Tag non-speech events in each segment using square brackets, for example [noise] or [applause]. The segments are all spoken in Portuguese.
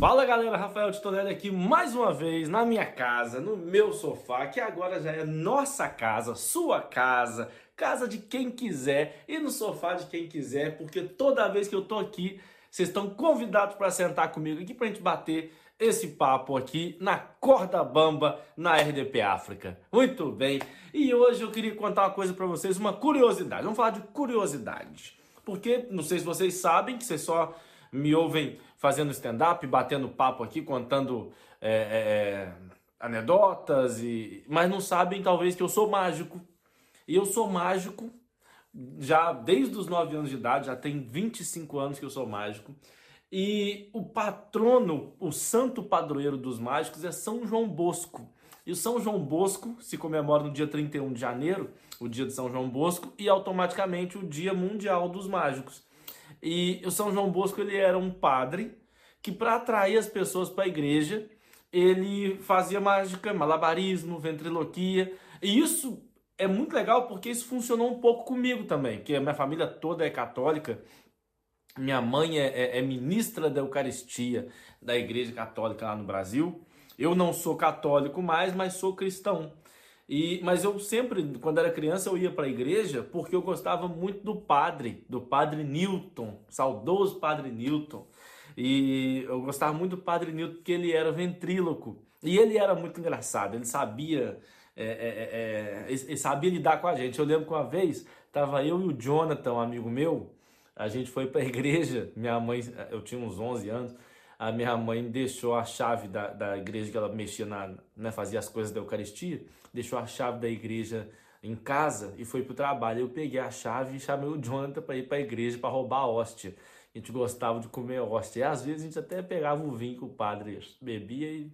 Fala galera, Rafael de Tonelli aqui mais uma vez na minha casa, no meu sofá, que agora já é nossa casa, sua casa, casa de quem quiser e no sofá de quem quiser, porque toda vez que eu tô aqui, vocês estão convidados para sentar comigo aqui pra gente bater esse papo aqui na corda bamba na RDP África. Muito bem. E hoje eu queria contar uma coisa para vocês, uma curiosidade. Vamos falar de curiosidade. Porque não sei se vocês sabem que vocês só me ouvem fazendo stand-up, batendo papo aqui, contando é, é, é, anedotas, e, mas não sabem talvez que eu sou mágico. E eu sou mágico já desde os 9 anos de idade, já tem 25 anos que eu sou mágico. E o patrono, o santo padroeiro dos mágicos é São João Bosco. E o São João Bosco se comemora no dia 31 de janeiro, o dia de São João Bosco, e automaticamente o Dia Mundial dos Mágicos. E o São João Bosco ele era um padre que para atrair as pessoas para a igreja, ele fazia mágica, malabarismo, ventriloquia. E isso é muito legal porque isso funcionou um pouco comigo também, porque a minha família toda é católica. Minha mãe é, é, é ministra da Eucaristia da Igreja Católica lá no Brasil. Eu não sou católico mais, mas sou cristão. E, mas eu sempre, quando era criança, eu ia para a igreja porque eu gostava muito do padre, do padre Newton, saudoso padre Newton. E eu gostava muito do padre Newton porque ele era ventríloco. E ele era muito engraçado, ele sabia, é, é, é, é ele sabia lidar com a gente. Eu lembro que uma vez estava eu e o Jonathan, um amigo meu, a gente foi para a [laughs] igreja, minha mãe, eu tinha uns 11 anos, a minha mãe deixou a chave da, da igreja que ela mexia na, né, fazia as coisas da Eucaristia, deixou a chave da igreja em casa e foi pro trabalho. Eu peguei a chave e chamei o Jonathan para ir para a igreja para roubar a hóstia. A gente gostava de comer hóstia. E às vezes a gente até pegava o vinho que o padre bebia e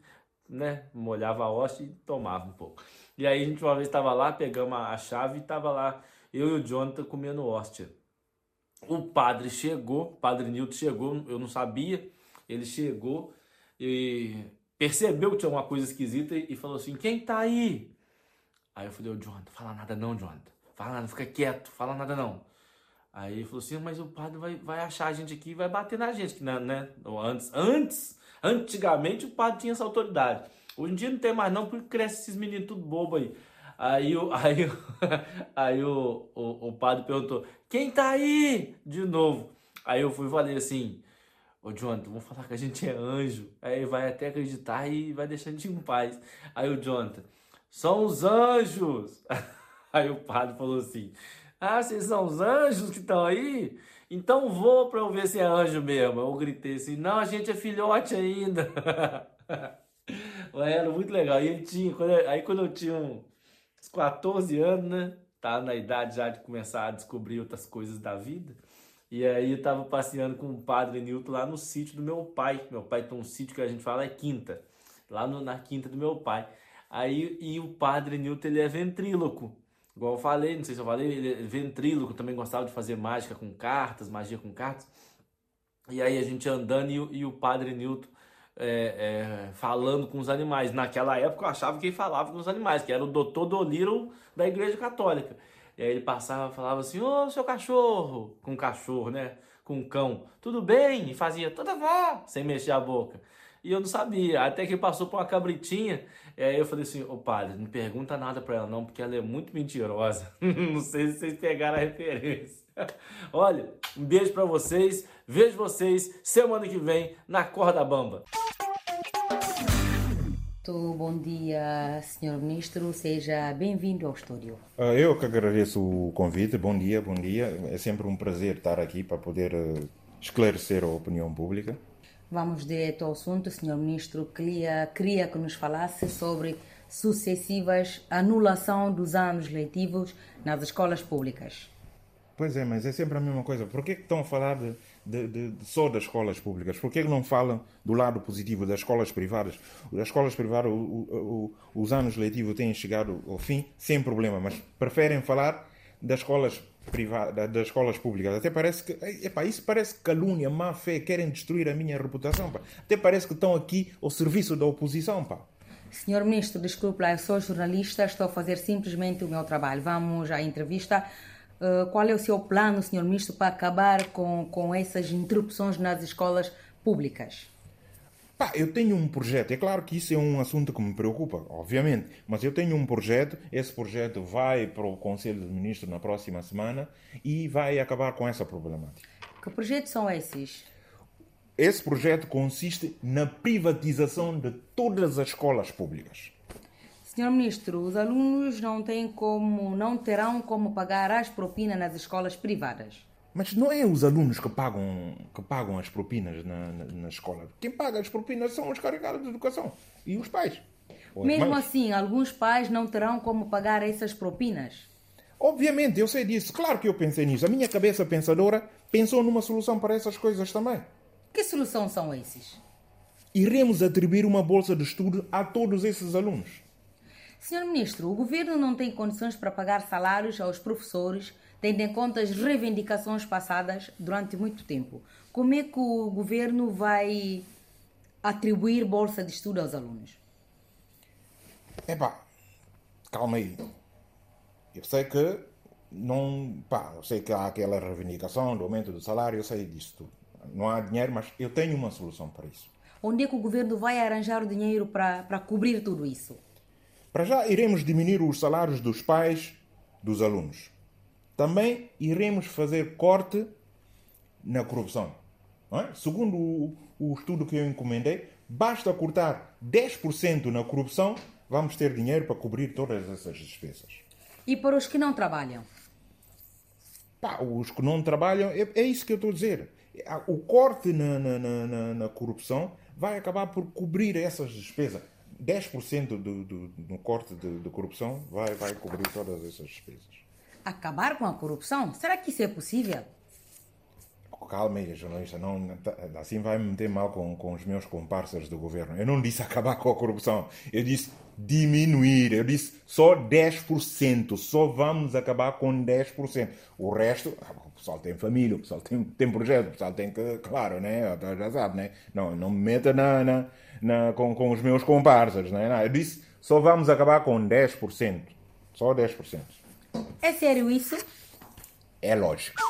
né, molhava a hóstia e tomava um pouco. E aí a gente uma vez estava lá, pegamos a chave e estava lá eu e o Jonathan comendo hóstia. O padre chegou, o padre Nilton chegou, eu não sabia, ele chegou e percebeu que tinha uma coisa esquisita e falou assim: Quem tá aí? Aí eu falei: Ô, Jonathan, fala nada não, Jonathan. Fala nada, fica quieto, fala nada não. Aí ele falou assim: Mas o padre vai, vai achar a gente aqui e vai bater na gente. Que, né, né? Antes, antes, antigamente o padre tinha essa autoridade. Hoje em dia não tem mais, não, porque cresce esses meninos tudo bobo aí. Aí, [laughs] aí, aí o, o, o padre perguntou: Quem tá aí? De novo. Aí eu fui e falei assim: Ô Jonathan, vamos falar que a gente é anjo. Aí vai até acreditar e vai deixar a gente em paz. Aí o Jonathan, são os anjos. [laughs] Aí o padre falou assim: Ah, vocês são os anjos que estão aí? Então vou para eu ver se é anjo mesmo. Eu gritei assim: Não, a gente é filhote ainda. [laughs] Era muito legal. E ele tinha, quando eu, aí quando eu tinha uns 14 anos, né? Tava na idade já de começar a descobrir outras coisas da vida. E aí eu tava passeando com o padre Nilton lá no sítio do meu pai. Meu pai tem um sítio que a gente fala é quinta. Lá no, na quinta do meu pai. Aí, e o padre Nilton, ele é ventríloco. Igual eu falei, não sei se eu falei, ele é ventríloco, também gostava de fazer mágica com cartas, magia com cartas. E aí a gente andando e, e o padre Nilton é, é, falando com os animais. Naquela época eu achava que ele falava com os animais, que era o doutor Dolittle da Igreja Católica. E aí ele passava falava assim, ô seu cachorro, com cachorro, né? Com cão, tudo bem? E fazia, tudo bom, sem mexer a boca. E eu não sabia, até que passou por uma cabritinha, e aí eu falei assim, ô padre, não pergunta nada pra ela não, porque ela é muito mentirosa. [laughs] não sei se vocês pegaram a referência. Olha, um beijo para vocês, vejo vocês semana que vem na Corda Bamba. Bom dia, Senhor Ministro. Seja bem-vindo ao estúdio. Ah, eu que agradeço o convite. Bom dia, bom dia. É sempre um prazer estar aqui para poder ah, esclarecer a opinião pública. Vamos direto ao assunto, Senhor Ministro. Queria, queria que nos falasse sobre sucessivas anulação dos anos letivos nas escolas públicas. Pois é, mas é sempre a mesma coisa. Por que estão a falar de de, de, só das escolas públicas? Por que não falam do lado positivo das escolas privadas? Das escolas privadas, o, o, o, os anos letivos têm chegado ao fim sem problema, mas preferem falar das escolas privadas, das escolas públicas. Até parece que, epá, isso parece calúnia, má fé, querem destruir a minha reputação. Pá. Até parece que estão aqui ao serviço da oposição. Pá. Senhor Ministro, desculpe lá, eu sou jornalista, estou a fazer simplesmente o meu trabalho. Vamos à entrevista. Uh, qual é o seu plano, Sr. Ministro, para acabar com, com essas interrupções nas escolas públicas? Pá, eu tenho um projeto, é claro que isso é um assunto que me preocupa, obviamente, mas eu tenho um projeto, esse projeto vai para o Conselho de Ministros na próxima semana e vai acabar com essa problemática. Que projetos são esses? Esse projeto consiste na privatização de todas as escolas públicas. Senhor Ministro, os alunos não têm como, não terão como pagar as propinas nas escolas privadas. Mas não é os alunos que pagam, que pagam as propinas na, na, na escola. Quem paga as propinas são os carregados de educação e os pais. Mesmo assim, alguns pais não terão como pagar essas propinas. Obviamente, eu sei disso. Claro que eu pensei nisso. A minha cabeça pensadora pensou numa solução para essas coisas também. Que solução são esses? Iremos atribuir uma bolsa de estudo a todos esses alunos. Senhor Ministro, o governo não tem condições para pagar salários aos professores, tendo em conta as reivindicações passadas durante muito tempo. Como é que o governo vai atribuir bolsa de estudo aos alunos? Epá, calma aí. Eu sei que não. Pá, eu sei que há aquela reivindicação do aumento do salário, eu sei disso tudo não há dinheiro, mas eu tenho uma solução para isso. Onde é que o governo vai arranjar o dinheiro para, para cobrir tudo isso? Para já iremos diminuir os salários dos pais dos alunos. Também iremos fazer corte na corrupção. É? Segundo o, o estudo que eu encomendei, basta cortar 10% na corrupção, vamos ter dinheiro para cobrir todas essas despesas. E para os que não trabalham? Pá, os que não trabalham, é, é isso que eu estou a dizer o corte na, na, na, na, corrupção vai acabar por cobrir essas despesas. 10% do, do, do corte de, de, corrupção vai, vai cobrir todas essas despesas. Acabar com a corrupção? Será que isso é possível? Calma aí, jornalista, não, assim vai me meter mal com, com os meus comparsas do governo. Eu não disse acabar com a corrupção, eu disse diminuir, eu disse só 10%, só vamos acabar com 10%. O resto, ah, o pessoal tem família, o pessoal tem, tem projeto, o pessoal tem que, claro, né, já sabe, né? Não, não me meta na, na, na, com, com os meus comparsas, né? Não, eu disse só vamos acabar com 10%, só 10%. É sério isso? É lógico.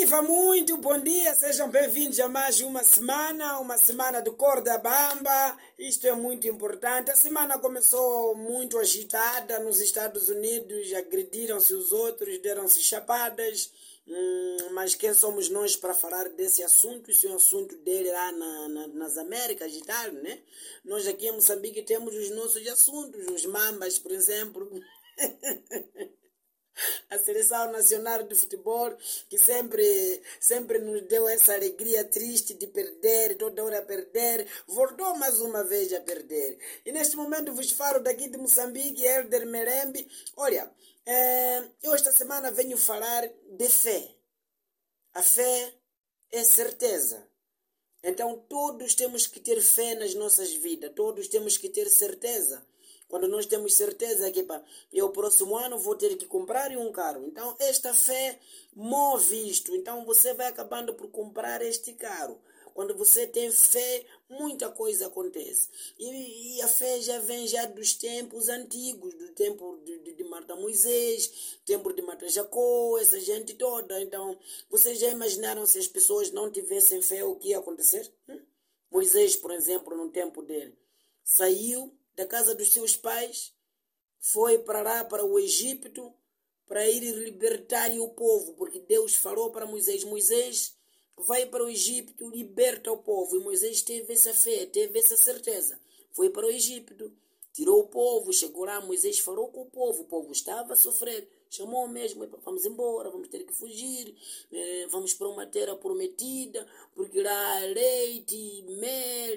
Viva, muito bom dia, sejam bem-vindos a mais uma semana, uma semana do Corda Bamba. Isto é muito importante. A semana começou muito agitada nos Estados Unidos, agrediram-se os outros, deram-se chapadas. Hum, mas quem somos nós para falar desse assunto? Isso é um assunto dele lá na, na, nas Américas e tal, né? Nós aqui em Moçambique temos os nossos assuntos, os mambas, por exemplo. [laughs] a seleção nacional de futebol que sempre sempre nos deu essa alegria triste de perder toda hora perder voltou mais uma vez a perder. E neste momento vos falo daqui de Moçambique Helder Merembe olha é, eu esta semana venho falar de fé. A fé é certeza. Então todos temos que ter fé nas nossas vidas todos temos que ter certeza quando nós temos certeza que pá, eu próximo ano vou ter que comprar um carro. Então esta fé move isto. Então você vai acabando por comprar este carro. Quando você tem fé, muita coisa acontece. E, e, a fé já vem já dos tempos antigos, do tempo de, de, de Marta Moisés, tempo de Marta Jacó, essa gente toda. Então, vocês já imaginaram se as pessoas não tivessem fé, o que ia acontecer? Hum? Moisés, por exemplo, no tempo dele, saiu da casa dos seus pais, foi para lá, para o Egito, para ir libertar o povo, porque Deus falou para Moisés: Moisés, vai para o Egito, liberta o povo. E Moisés teve essa fé, teve essa certeza. Foi para o Egito, tirou o povo, chegou lá, Moisés falou com o povo, o povo estava a sofrer. Chamou mesmo, vamos embora, vamos ter que fugir, eh, vamos para uma terra prometida, porque lá leite, mel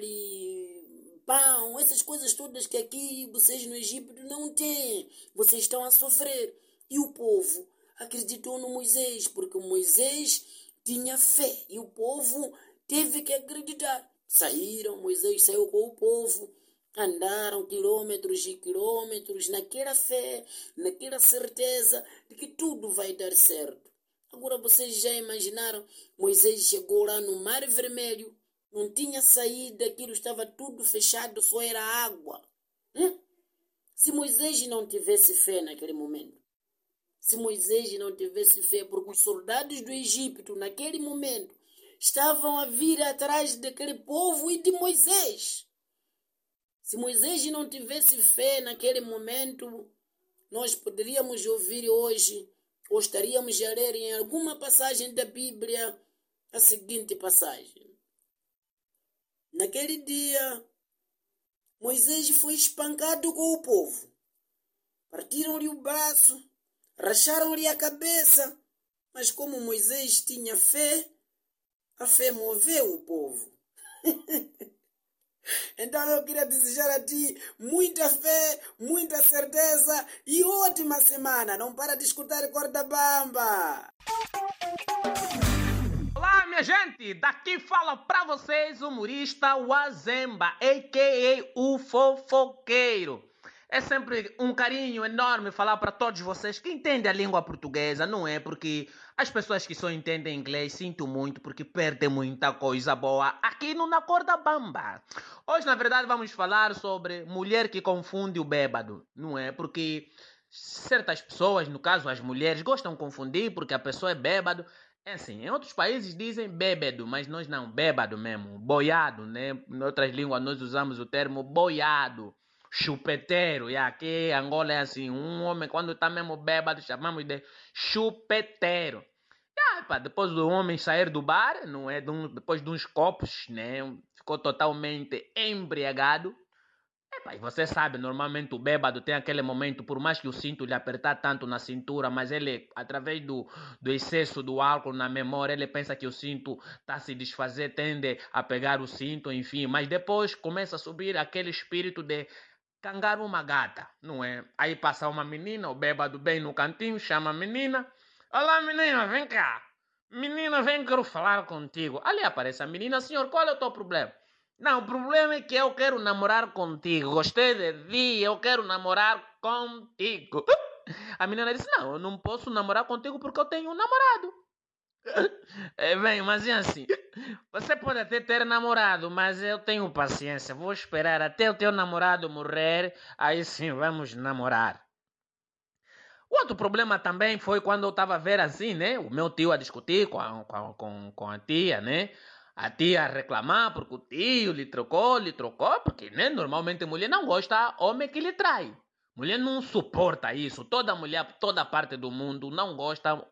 pão, essas coisas todas que aqui vocês no Egito não têm. Vocês estão a sofrer. E o povo acreditou no Moisés, porque Moisés tinha fé e o povo teve que acreditar. Saíram, Moisés saiu com o povo, andaram quilômetros e quilômetros naquela fé, naquela certeza de que tudo vai dar certo. Agora vocês já imaginaram? Moisés chegou lá no Mar Vermelho, não tinha saída, aquilo estava tudo fechado, só era água. Hum? Se Moisés não tivesse fé naquele momento, se Moisés não tivesse fé, porque os soldados do Egito, naquele momento, estavam a vir atrás daquele povo e de Moisés. Se Moisés não tivesse fé naquele momento, nós poderíamos ouvir hoje, ou estaríamos a ler em alguma passagem da Bíblia, a seguinte passagem. Naquele dia, Moisés foi espancado com o povo. Partiram-lhe o braço, racharam-lhe a cabeça, mas como Moisés tinha fé, a fé moveu o povo. [laughs] então eu queria desejar a ti muita fé, muita certeza e ótima semana. Não para de escutar Corda Bamba. Gente! Daqui fala pra vocês o humorista Wazemba, a.k.a. o fofoqueiro. É sempre um carinho enorme falar para todos vocês que entendem a língua portuguesa, não é? Porque as pessoas que só entendem inglês, sinto muito, porque perdem muita coisa boa aqui no Na Corda Bamba. Hoje, na verdade, vamos falar sobre mulher que confunde o bêbado, não é? Porque certas pessoas, no caso as mulheres, gostam de confundir porque a pessoa é bêbado. É assim, em outros países dizem bêbado, mas nós não, bêbado mesmo, boiado, né? Em outras línguas nós usamos o termo boiado chupeteiro. E aqui em Angola é assim, um homem quando está mesmo bêbado chamamos de chupeteiro. E, epa, depois do homem sair do bar, não é, depois de uns copos, né, ficou totalmente embriagado. E você sabe, normalmente o bêbado tem aquele momento, por mais que o cinto lhe apertar tanto na cintura, mas ele, através do, do excesso do álcool na memória, ele pensa que o cinto está se desfazer, tende a pegar o cinto, enfim, mas depois começa a subir aquele espírito de cangar uma gata, não é? Aí passa uma menina, o bêbado bem no cantinho, chama a menina. Olá, menina, vem cá. Menina, vem, quero falar contigo. Ali aparece a menina, senhor, qual é o teu problema? Não, o problema é que eu quero namorar contigo. Gostei de ti, eu quero namorar contigo. [laughs] A menina disse, não, eu não posso namorar contigo porque eu tenho um namorado. [laughs] É bem, mas é assim. Você pode até ter namorado, mas eu tenho paciência. Vou esperar até o teu namorado morrer, aí sim vamos namorar. O outro problema também foi quando eu estava a ver assim, né? O meu tio a discutir com a, com, com, com a tia, né? A tia a reclamar porque o tio lhe trocou, lhe trocou, porque né? normalmente mulher não gosta homem que lhe trai. Mulher não suporta isso. Toda mulher, toda parte do mundo não gosta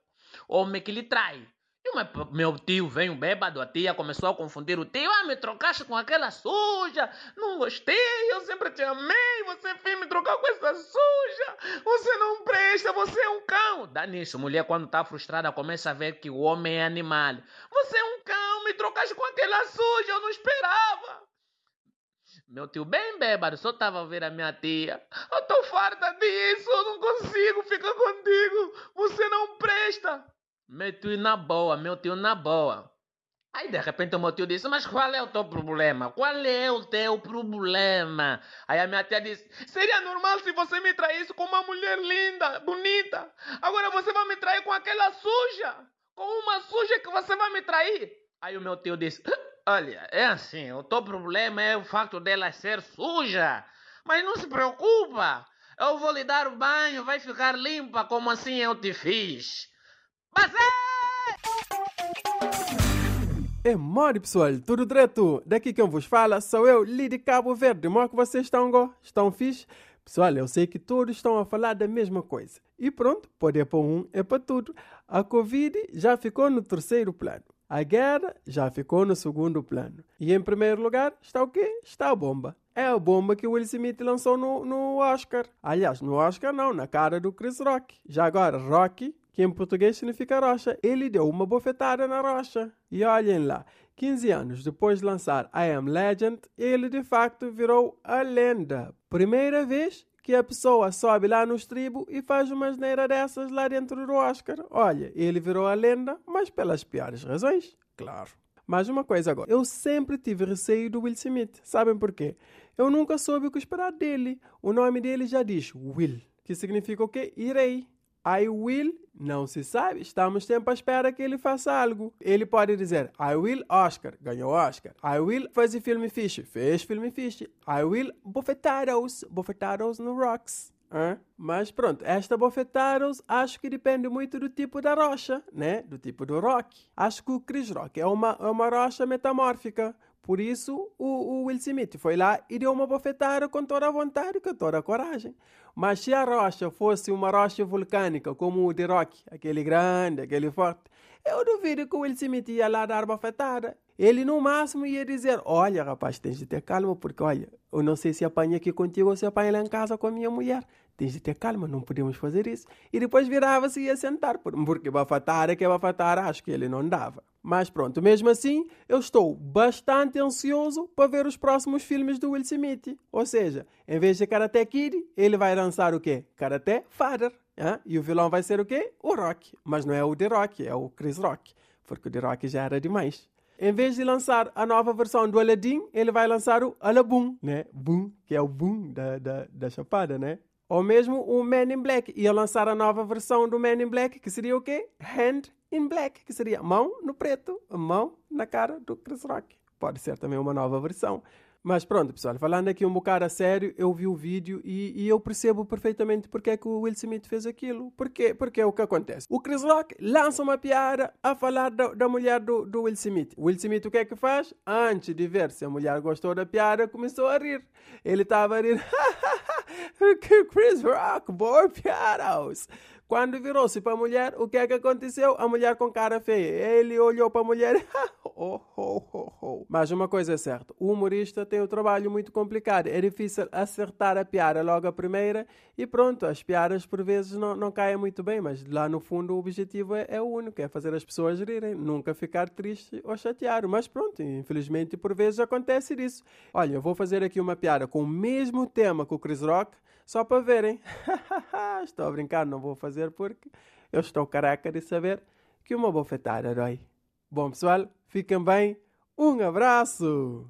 homem que lhe trai. E meu tio veio bêbado, a tia começou a confundir o tio. Ah, me trocaste com aquela suja. Não gostei, eu sempre te amei. Você fez me trocar com essa suja. Você não presta, você é um cão. Dá nisso, mulher quando tá frustrada começa a ver que o homem é animal. Você é um trocaste com aquela suja, eu não esperava. Meu tio bem bêbado, só tava a ver a minha tia. Eu tô farta disso, eu não consigo ficar contigo. Você não presta. Meu tio na boa, meu tio na boa. Aí de repente o meu tio disse, mas qual é o teu problema? Qual é o teu problema? Aí a minha tia disse, seria normal se você me traísse com uma mulher linda, bonita. Agora você vai me trair com aquela suja. Com uma suja que você vai me trair. Aí o meu tio disse, olha, é assim, o teu problema é o fato dela ser suja. Mas não se preocupa. Eu vou lhe dar o banho, vai ficar limpa como assim eu te fiz. É mole, pessoal, tudo direto. Daqui quem vos fala sou eu, Lidi Cabo Verde. É que vocês estão, go? Estão fixe? Pessoal, eu sei que todos estão a falar da mesma coisa. E pronto, pode é para um, é para tudo. A Covid já ficou no terceiro plano. A guerra já ficou no segundo plano. E em primeiro lugar está o quê? Está a bomba. É a bomba que o Will Smith lançou no, no Oscar. Aliás, no Oscar não, na cara do Chris Rock. Já agora, Rocky que em português significa rocha. Ele deu uma bofetada na rocha. E olhem lá, 15 anos depois de lançar I Am Legend, ele de facto virou a lenda. Primeira vez que a pessoa sobe lá no estribo e faz uma asneira dessas lá dentro do Oscar. Olha, ele virou a lenda, mas pelas piores razões, claro. Mas uma coisa agora, eu sempre tive receio do Will Smith. Sabem por quê? Eu nunca soube o que esperar dele. O nome dele já diz Will, que significa o quê? Irei. I will, não se sabe, estamos sempre à espera que ele faça algo. Ele pode dizer I will Oscar, ganhou Oscar. I will fazer filme fixe, fez filme fixe. I will bofetados, bofetados no Rocks. Mas pronto, esta bofetadas acho que depende muito do tipo da rocha, né? Do tipo do rock. Acho que o Chris Rock é uma, é uma rocha metamórfica. Por isso, o, o Will Smith foi lá e deu uma bofetada com toda a vontade, com toda a coragem. Mas se a rocha fosse uma rocha vulcânica, como o de Rock, aquele grande, aquele forte, eu duvido que o Will Smith ia lá dar bofetada. Ele no máximo ia dizer: Olha, rapaz, tens de ter calma, porque olha, eu não sei se apanha aqui contigo ou se apanha lá em casa com a minha mulher. Tens de ter calma, não podemos fazer isso. E depois virava-se e ia sentar, porque que é bafatara, acho que ele não dava. Mas pronto, mesmo assim, eu estou bastante ansioso para ver os próximos filmes do Will Smith. Ou seja, em vez de Karate Kid, ele vai lançar o quê? Karate Father. Hein? E o vilão vai ser o quê? O Rock. Mas não é o The Rock, é o Chris Rock. Porque o The Rock já era demais. Em vez de lançar a nova versão do Aladdin, ele vai lançar o Alabum, né? Boom, que é o boom da, da, da chapada, né? Ou mesmo o Man in Black. Ia lançar a nova versão do Man in Black, que seria o quê? Hand in Black, que seria mão no preto, mão na cara do Chris Rock. Pode ser também uma nova versão. Mas pronto, pessoal, falando aqui um bocado a sério, eu vi o vídeo e, e eu percebo perfeitamente porque é que o Will Smith fez aquilo. Porque, porque é o que acontece. O Chris Rock lança uma piada a falar da, da mulher do, do Will Smith. O Will Smith o que é que faz? Antes de ver se a mulher gostou da piada, começou a rir. Ele estava a rir. [laughs] Chris Rock, boa piadas. Quando virou-se para a mulher, o que é que aconteceu? A mulher com cara feia. Ele olhou para a mulher. [laughs] oh, oh, oh, oh. Mas uma coisa é certa: o humorista tem um trabalho muito complicado. É difícil acertar a piada logo a primeira e pronto. As piadas por vezes não, não caem muito bem, mas lá no fundo o objetivo é, é o único: é fazer as pessoas rirem, nunca ficar triste ou chateado. Mas pronto, infelizmente por vezes acontece isso. Olha, eu vou fazer aqui uma piada com o mesmo tema que o Chris Rock só para verem. [laughs] estou a brincar, não vou fazer porque eu estou careca de saber que uma bofetada dói. Bom, pessoal, fiquem bem. Um abraço!